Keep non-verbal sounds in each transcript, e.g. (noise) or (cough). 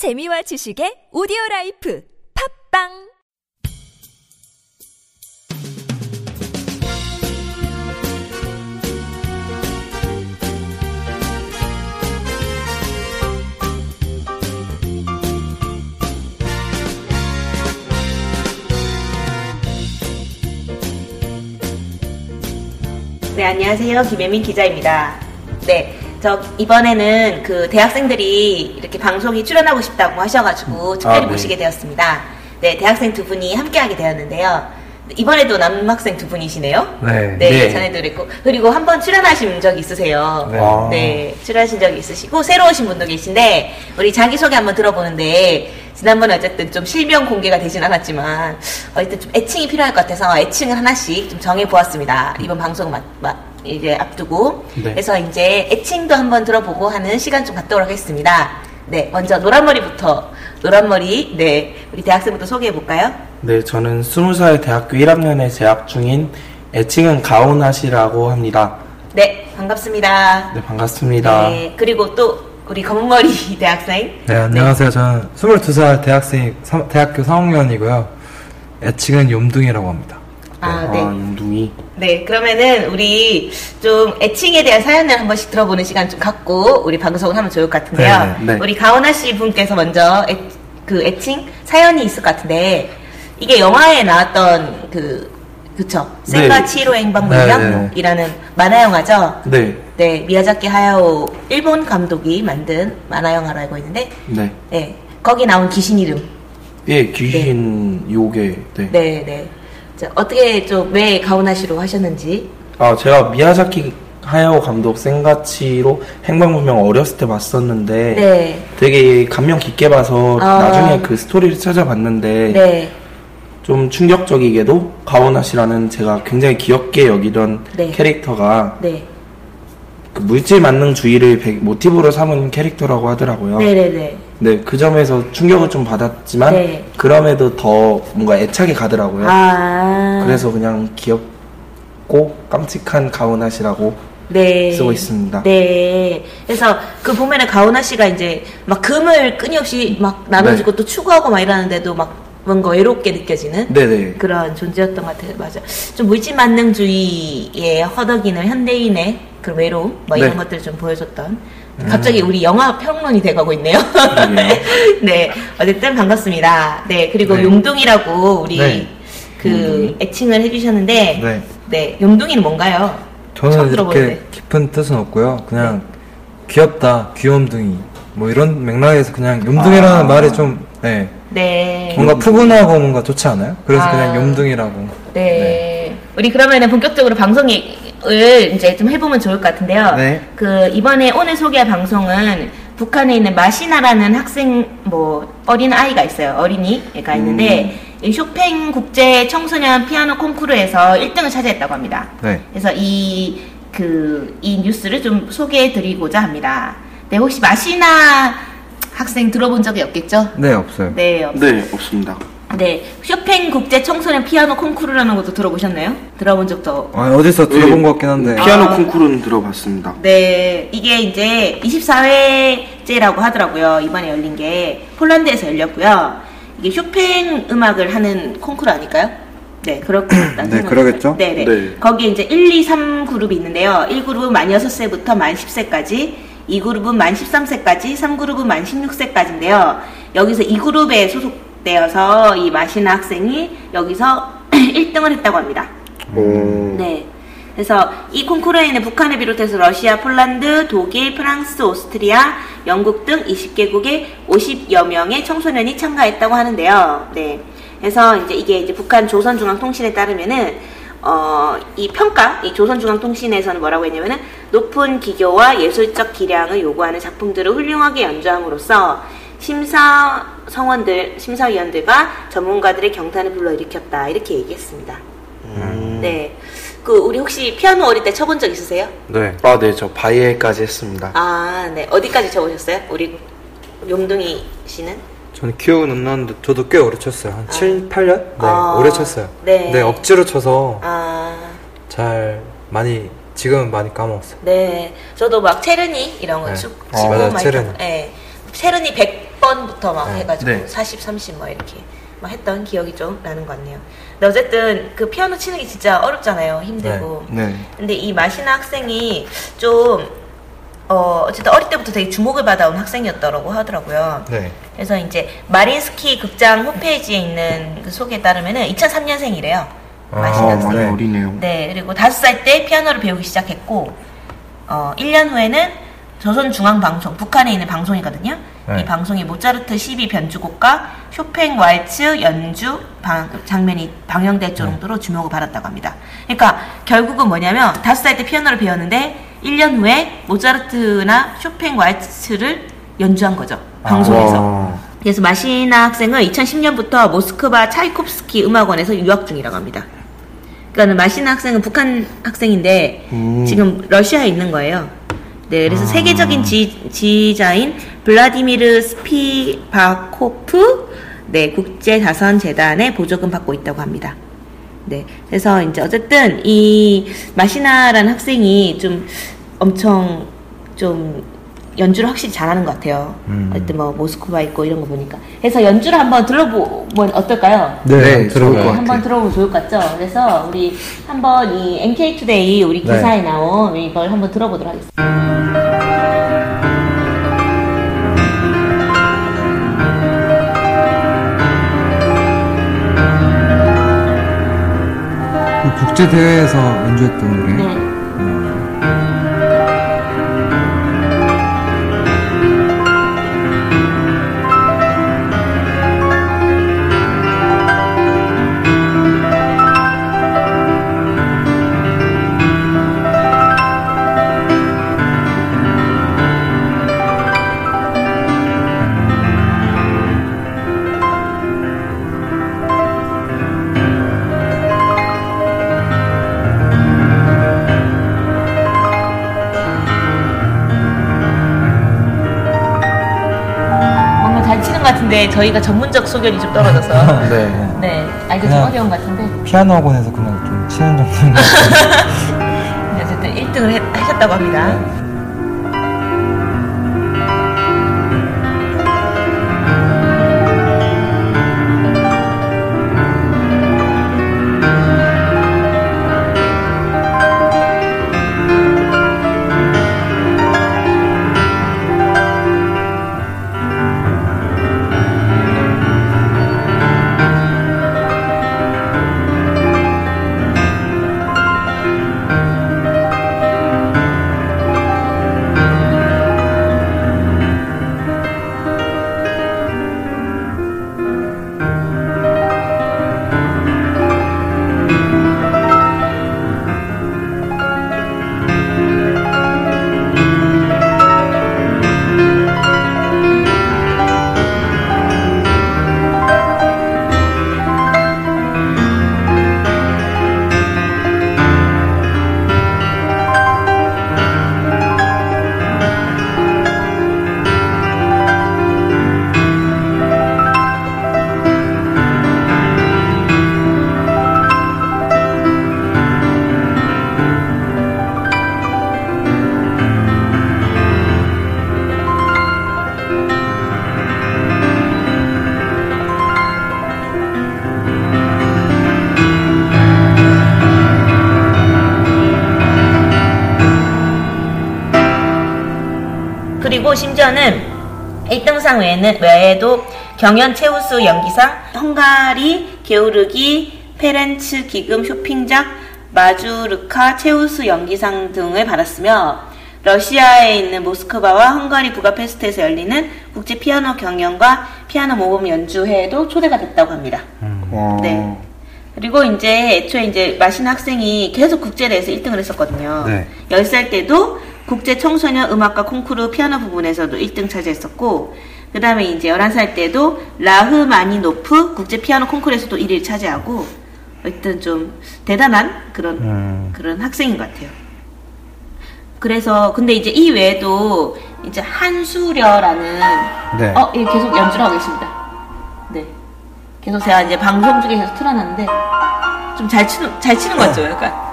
재미와 지식의 오디오 라이프 팝빵 네, 안녕하세요. 김혜민 기자입니다. 네, 저 이번에는 그 대학생들이 이렇게 방송에 출연하고 싶다고 하셔가지고 특별히 아, 네. 모시게 되었습니다. 네, 대학생 두 분이 함께하게 되었는데요. 이번에도 남학생 두 분이시네요. 네. 네, 네. 전에도 그랬고 그리고 한 번 출연하신 적 있으세요. 네. 아. 네, 출연하신 적이 있으시고 새로 오신 분도 계신데 우리 자기 소개 한번 들어보는데 지난번에 어쨌든 좀 실명 공개가 되진 않았지만 어쨌든 좀 애칭이 필요할 것 같아서 애칭을 하나씩 좀 정해 보았습니다. 이번 방송 마, 마, 이제 앞두고 네. 그래서 이제 애칭도 한번 들어보고 하는 시간 좀 갖도록 하겠습니다. 네, 먼저 노란머리부터 노란머리 네 우리 대학생부터 소개해 볼까요? 네, 저는 20살 대학교 1학년에 재학 중인 애칭은 가온하시라고 합니다. 네, 반갑습니다. 네, 반갑습니다. 네, 그리고 또 우리 검은머리 (laughs) 대학생. 네, 안녕하세요. 저는 22살 대학생, 삼- 대학교 3학년이고요. 애칭은 욤둥이라고 합니다. 아, 아, 네. 윤둥이. 네, 그러면은 우리 좀 애칭에 대한 사연을 한 번씩 들어보는 시간 좀 갖고 우리 방송을 하면 좋을 것 같은데요. 네, 네, 네. 우리 가오나 씨 분께서 먼저 애, 그 애칭 사연이 있을 것 같은데 이게 영화에 나왔던 그 그쵸 네. 센가 치로 행방불명이라는 만화 영화죠. 네, 네, 미야자키 하야오 일본 감독이 만든 만화 영화로 알고 있는데, 네. 네, 거기 나온 귀신 이름. 예, 귀신 요괴. 네. 네, 네. 자, 어떻게 좀 왜 가오나시로 하셨는지. 아, 제가 미야자키 하야오 감독 생가치로 행방불명 어렸을 때 봤었는데 네, 되게 감명 깊게 봐서 아. 나중에 그 스토리를 찾아봤는데 네, 좀 충격적이게도 가오나시라는 제가 굉장히 귀엽게 여기던 네. 캐릭터가 네, 그 물질 만능주의를 배- 모티브로 삼은 캐릭터라고 하더라고요. 네, 네, 네. 네, 그 점에서 충격을 좀 받았지만 네. 그럼에도 더 뭔가 애착이 가더라고요. 아, 그래서 그냥 귀엽고 깜찍한 가오나시라고 네. 쓰고 있습니다. 네. 그래서 그 보면은 가오나 씨가 이제 막 금을 끊임없이 막 나눠주고 네. 또 추구하고 막 이러는데도 막 뭔가 외롭게 느껴지는 네네. 그런 존재였던 것 같아요. 맞아. 좀 물질 만능주의에 허덕이는 현대인의 그 외로움, 뭐 이런 네. 음. 것들을 좀 보여줬던. 갑자기 우리 영화 평론이 돼가고 있네요. (laughs) 네. 어쨌든 반갑습니다. 네. 그리고 네. 용둥이라고 우리 네. 그 용둥이. 애칭을 해주셨는데, 네. 네. 용둥이는 뭔가요? 저는. 이렇게 깊은 뜻은 없고요. 그냥 귀엽다, 귀염둥이. 뭐 이런 맥락에서 그냥 욤둥이라는 아. 말이 좀, 네. 네. 뭔가 푸근하고 뭔가 좋지 않아요? 그래서 아. 그냥 욤둥이라고. 네. 우리 그러면은 본격적으로 방송 을 이제 좀 해보면 좋을 것 같은데요. 네. 그 이번에 오늘 소개할 방송은 북한에 있는 마시나라는 학생 뭐 어린 아이가 있어요. 어린이가 있는데 이 쇼팽 국제 청소년 피아노 콩쿠르에서 1등을 차지했다고 합니다. 네. 그래서 이, 그, 이 뉴스를 좀 소개해 드리고자 합니다. 네, 혹시 마시나 학생 들어본 적이 없겠죠? 네, 없어요. 네, 없 네, 없습니다. 네, 쇼팽 국제 청소년 피아노 콩쿠르라는 것도 들어보셨나요? 들어본 적도. 아, 어디서 들어본 것 같긴 한데. 피아노 아. 콩쿠르는 들어봤습니다. 네, 이게 이제 24회째라고 하더라고요. 이번에 열린 게 폴란드에서 열렸고요. 이게 쇼팽 음악을 하는 콩쿠르 아닐까요? 네, 그렇게 (clears throat) 네, 그러겠죠? 네, 네. 네. 거기에 이제 1, 2, 3 그룹이 있는데요. 1그룹은 만 6세부터 만 10세까지, 2그룹은 만 13세까지, 3그룹은 만 16세까지인데요. 여기서 2그룹에 소속 되어서 이 마시나 학생이 여기서 (clears throat) 1등을 했다고 합니다. 오. 네. 그래서 이 콩쿠르에는 북한을 비롯해서 러시아, 폴란드, 독일, 프랑스, 오스트리아, 영국 등 20개국의 50여 명의 청소년이 참가했다고 하는데요. 네. 그래서 이제 이게 이제 북한 조선중앙통신에 따르면은 어, 이 평가, 이 조선중앙통신에서는 뭐라고 했냐면은 높은 기교와 예술적 기량을 요구하는 작품들을 훌륭하게 연주함으로써 심사 성원들, 심사위원들과 전문가들의 경탄을 불러일으켰다. 이렇게 얘기했습니다. 네. 그 우리 혹시 피아노 어릴 때 쳐본 적 있으세요? 네. 아, 네, 저 바이에까지 했습니다. 아, 네. 어디까지 쳐보셨어요? 우리 용둥이 씨는? 저는 기억은 안 나는데 저도 꽤 오래 쳤어요. 한 7, 8년? 네, 아. 오래 쳤어요. 네. 억지로 쳐서 아, 잘 많이 지금은 많이 까먹었어요. 네. 저도 막 체르니 이런 거 네. 쭉 아, 치고 맞아요. 많이 체르니. 쳤- 네. 체르니 100 100번부터 막 네. 해가지고 네. 40, 30뭐 이렇게 막 했던 기억이 좀 나는 것 같네요. 근데 어쨌든 그 피아노 치는 게 진짜 어렵잖아요. 힘들고. 네. 근데 이 마시나 학생이 좀 어, 어쨌든 어릴 때부터 되게 주목을 받아온 학생이었다고 하더라고요. 네. 그래서 이제 마린스키 극장 홈페이지에 있는 그 소개에 따르면은 2003년생이래요. 마시나 아, 학생. 많이 어리네요. 네, 그리고 다섯 살때 피아노를 배우기 시작했고, 어, 1년 후에는 조선중앙방송, 북한에 있는 방송이거든요. 네. 이 방송이 모차르트 12 변주곡과 쇼팽 왈츠 연주 방- 장면이 방영될 정도로 주목을 받았다고 합니다. 그러니까 결국은 뭐냐면 다섯 살 때 피아노를 배웠는데 1년 후에 모차르트나 쇼팽 왈츠를 연주한 거죠. 방송에서. 와. 그래서 마시나 학생은 2010년부터 모스크바 차이콥스키 음악원에서 유학 중이라고 합니다. 그러니까 마시나 학생은 북한 학생인데 음. 지금 러시아에 있는 거예요. 네, 그래서 세계적인 지, 지휘자인 블라디미르 스피바코프 네, 국제자선재단의 보조금 받고 있다고 합니다. 네, 그래서 이제 어쨌든 이 마시나라는 학생이 좀 엄청 좀 연주를 확실히 잘하는 것 같아요. 음. 어쨌든 뭐 모스크바 있고 이런 거 보니까. 그래서 연주를 한번 들어보면 어떨까요? 네, 것 네, 같아요. 한번 들어보면 좋을 것 같죠? 그래서 우리 한번 이 NK투데이 우리 네. 기사에 나온 이걸 한번 들어보도록 하겠습니다. 국제 대회에서 연주했던 노래. 같은데 저희가 전문적 소견이 좀 떨어져서 (laughs) 네. 네 알기 좀 그냥- 어려운 것 같은데 피아노 학원에서 그냥 좀 치는 정도인 것 같아요. 네, (laughs) 어쨌든 1등을 하셨다고 합니다. 그리고 심지어는 1등상 외에는, 외에도 경연 최우수 연기상, 헝가리 게오르기 페렌츠 기금 쇼핑작 마주르카 최우수 연기상 등을 받았으며 러시아에 있는 모스크바와 헝가리 부가페스트에서 열리는 국제 피아노 경연과 피아노 모범 연주회에도 초대가 됐다고 합니다. 와. 네. 그리고 이제 애초에 이제 마신 학생이 계속 국제대회에서 1등을 했었거든요. 네. 10살 때도 국제 청소년 음악과 콩쿠르 피아노 부분에서도 1등 차지했었고, 그 다음에 이제 11살 때도 라흐마니노프 국제 피아노 콩쿠르에서도 1위를 차지하고, 어쨌든 좀 대단한 그런, 음. 그런 학생인 것 같아요. 그래서, 근데 이제 이 외에도 이제 한수려라는, 네. 어, 예, 계속 연주를 하고 있습니다. 네. 계속 제가 이제 방송 중에 계속 틀어놨는데, 좀 잘 치는, 잘 치는 것 같죠, 약간.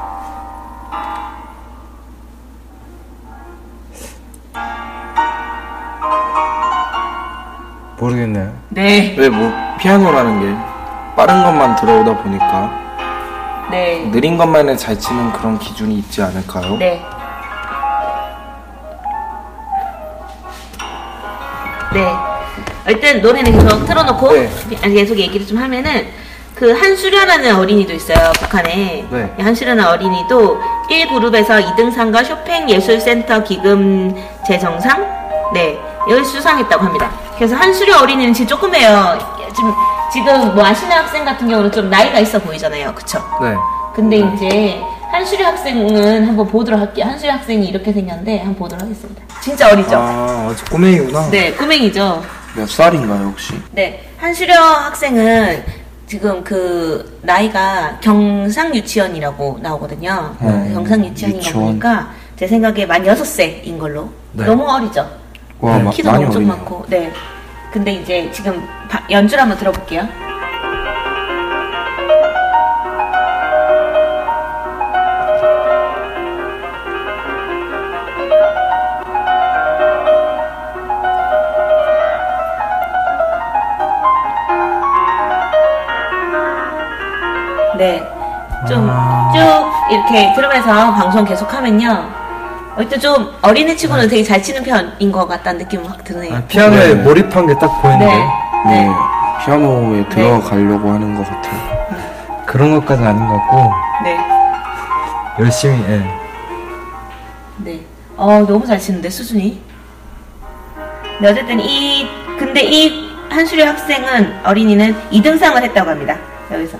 모르겠네요. 네. 왜 뭐 피아노라는 게 빠른 것만 들어오다 보니까 네. 느린 것만을 잘 치는 그런 기준이 있지 않을까요? 네. 네. 일단 노래는 계속 틀어놓고 네. 계속 얘기를 좀 하면은 그 한수련하는 어린이도 있어요 북한에 네. 이 한수련한 어린이도 1그룹에서 2등상과 쇼팽 예술센터 기금 재정상 네 여기 수상했다고 합니다. 그래서 한수련 어린이는 진짜 조금 해요. 지금 지금 뭐 아시나 학생 같은 경우는 좀 나이가 있어 보이잖아요, 그쵸? 네. 근데 이제 한수리 학생은 한번 보도록 할게요. 한수리 학생이 이렇게 생겼는데 한번 보도록 하겠습니다. 진짜 어리죠? 아, 아직 꼬맹이구나. 네, 꼬맹이죠. 몇 살인가요, 혹시? 네, 한수려 학생은 지금 그 나이가 경상 유치원이라고 나오거든요. 음, 경상 유치원인가 유치원. 보니까 제 생각에 만 6세인 걸로. 네. 너무 어리죠? 와, 마- 키도 많이 엄청. 많고. 네. 근데 이제 지금 바- 연주를 한번 들어볼게요. 네. 좀 쭉 이렇게 들으면서 방송 계속하면요. 일단 좀 어린애 치고는 되게 잘 치는 편인 것 같다는 느낌이 확 드네요. 아, 피아노에 네. 몰입한 게 딱 보이는데 네. 네. 네. 피아노에 들어가려고 하는 것 같아요. 그런 것까지 아닌 것 같고 네. 열심히 예. 네. 어, 너무 잘 치는데, 수준이. 네, 어쨌든 이, 근데 이 한수리 학생은, 어린이는 2등상을 했다고 합니다. 여기서.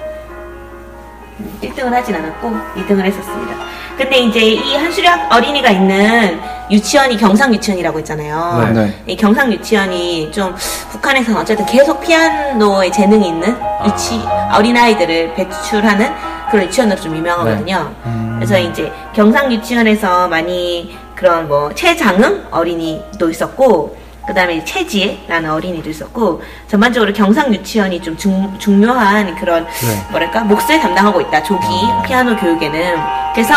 1등을 하진 않았고, 2등을 했었습니다. 근데 이제 이 한수리 학- 어린이가 있는 유치원이 경상 유치원이라고 있잖아요. 네. 네. 이 경상 유치원이 좀 북한에서는 어쨌든 계속 피아노에 재능이 있는 유치 어린아이들을 배출하는 그런 유치원으로 좀 유명하거든요. 그래서 이제 경상 유치원에서 많이 그런 뭐 최장흥 어린이도 있었고 그다음에 최지혜라는 어린이도 있었고 전반적으로 경상 유치원이 좀 중, 중요한 그런 네. 뭐랄까 몫을 담당하고 있다 조기 피아노 교육에는 그래서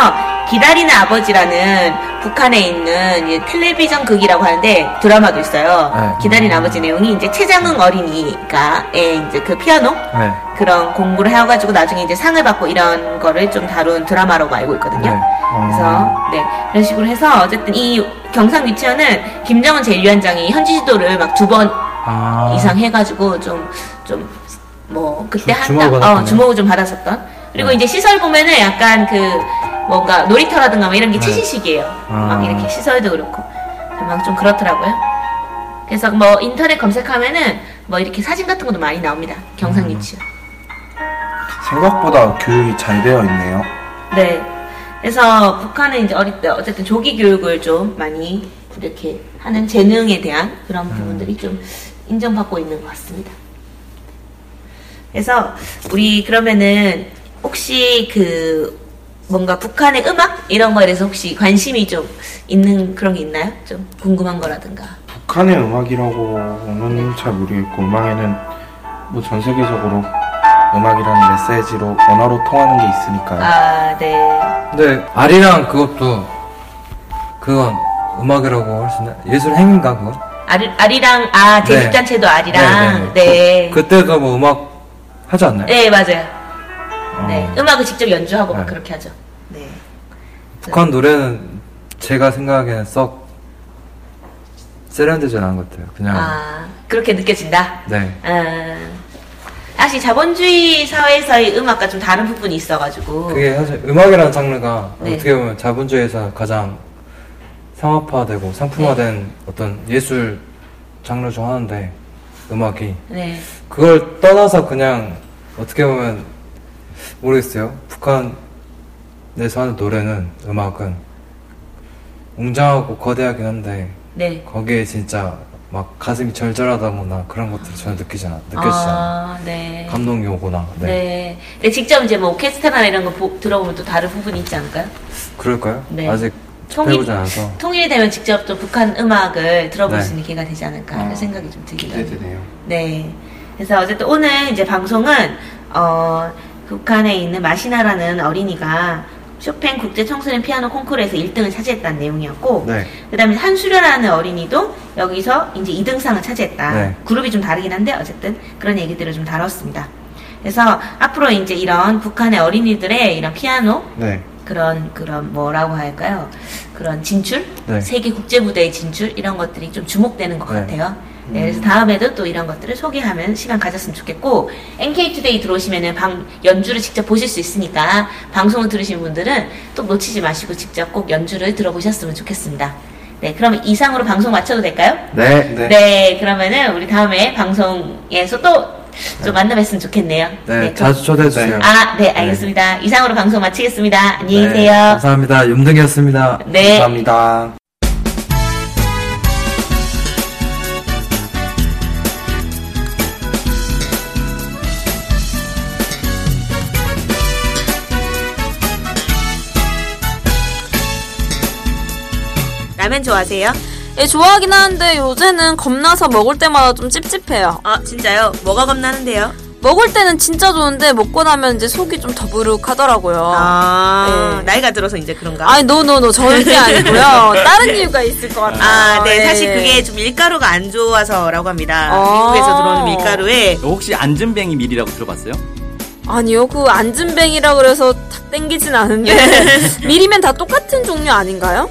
기다리는 아버지라는 북한에 있는 이 텔레비전 극이라고 하는데 드라마도 있어요. 네. 기다리는 아버지 내용이 이제 최장흥 어린이가 의 이제 그 피아노 네. 그런 공부를 해가지고 나중에 이제 상을 받고 이런 거를 좀 다룬 드라마라고 알고 있거든요. 네. 그래서 네 이런 식으로 해서 어쨌든 이 경상 유치원은 김정은 제1위원장이 현지 지도를 막 두번 아. 이상 해가지고 좀 좀 뭐 그때 한다 어 받았군요. 주목을 좀 받았었던 그리고 네. 이제 시설 보면은 약간 그 뭔가 놀이터라든가 뭐 이런 게 네. 최신식이에요. 아. 막 이렇게 시설도 그렇고 막 좀 그렇더라고요. 그래서 뭐 인터넷 검색하면은 뭐 이렇게 사진 같은 것도 많이 나옵니다. 경상 음. 유치원. 생각보다 교육이 잘 되어 있네요. 네. 그래서 북한은 이제 어릴 때 어쨌든 조기 교육을 좀 많이 이렇게 하는 재능에 대한 그런 부분들이 좀 인정받고 있는 것 같습니다. 그래서 우리 그러면은 혹시 그 뭔가 북한의 음악 이런 거에 대해서 혹시 관심이 좀 있는 그런 게 있나요? 좀 궁금한 거라든가. 북한의 음악이라고는 잘 모르겠고 음악에는 뭐 전 세계적으로 음악이라는 메시지로 언어로 통하는 게 있으니까요. 아, 네. 근데 아리랑 그것도 그건 음악이라고 할 수 있나? 예술 행인가 그건? 아리, 아리랑 아 제주단체도 아리랑 네. 그, 그때도 뭐 음악 하지 않나요? 네 맞아요. 네 어. 음악을 직접 연주하고 막 네. 그렇게 하죠. 네. 북한 노래는 제가 생각하기에는 썩 세련되지 않은 것 같아요. 그냥 아 그렇게 느껴진다. 네. 음, 사실 자본주의 사회에서의 음악과 좀 다른 부분이 있어가지고 그게 사실 음악이라는 장르가 네. 어떻게 보면 자본주의에서 가장 상업화되고 상품화된 어떤 예술 장르 중 하나인데 음악이 네 그걸 떠나서 그냥 어떻게 보면 모르겠어요. 북한 에서 하는 노래는 음악은 웅장하고 거대하긴 한데 네. 거기에 진짜 막 가슴이 절절하다거나 그런 것들을 전혀 느끼지 않아 느껴지지 않아 아, 네. 감동이 오거나 네. 네. 근데 직접 이제 뭐 오케스트라나 이런 거 보- 들어보면 또 다른 부분이 있지 않을까요? 그럴까요? 네. 아직 통일- 않아서 통일이 되면 직접 또 북한 음악을 들어볼 네. 수 있는 기회가 되지 않을까 하는 아, 생각이 좀 들기도. 기대되네요. 네. 그래서 어쨌든 오늘 이제 방송은 어 북한에 있는 마시나라는 어린이가 쇼팽 국제 청소년 피아노 콩쿠르에서 1등을 차지했다는 내용이었고 네. 그다음에 한수련하는 어린이도 여기서 이제 2등상을 차지했다. 네. 그룹이 좀 다르긴 한데 어쨌든 그런 얘기들을 좀 다뤘습니다. 그래서 앞으로 이제 이런 북한의 어린이들의 이런 피아노 네. 그런 그런 뭐라고 할까요? 그런 진출, 네. 세계 국제 무대의 진출 이런 것들이 좀 주목되는 것 네. 같아요. 네, 그래서 다음에도 또 이런 것들을 소개하면 시간 가졌으면 좋겠고 NK 투데이 들어오시면은 방 연주를 직접 보실 수 있으니까 방송을 들으신 분들은 또 놓치지 마시고 직접 꼭 연주를 들어보셨으면 좋겠습니다. 네, 그럼 이상으로 방송 마쳐도 될까요? 네. 네, 그러면은 우리 다음에 방송에서 또 좀 만나 뵀으면 좋겠네요. 네. 그럼- 자주 초대해 주세요. 아, 네, 알겠습니다. 이상으로 방송 마치겠습니다. 안녕히 네, 계세요. 감사합니다. 윤등이었습니다. 네. 감사합니다. 라면 좋아하세요? 예, 좋아하긴 하는데 요새는 겁나서 먹을 때마다 좀 찝찝해요. 아, 진짜요? 뭐가 겁나는데요? 먹을 때는 진짜 좋은데 먹고 나면 이제 속이 좀 더부룩하더라고요. 아, 네. 나이가 들어서 이제 그런가? 아니, 노노노 절대 아니고요. (laughs) 다른 이유가 있을 것 같아요. 아, 네. 예. 사실 그게 좀 밀가루가 안 좋아서라고 합니다. 아. 미국에서 들어오는 밀가루에. 혹시 안전뱅이 밀이라고 들어봤어요? 아니요, 그 안전뱅이라 그래서 탁 땡기진 않은데 (laughs) 밀이면 다 똑같은 종류 아닌가요?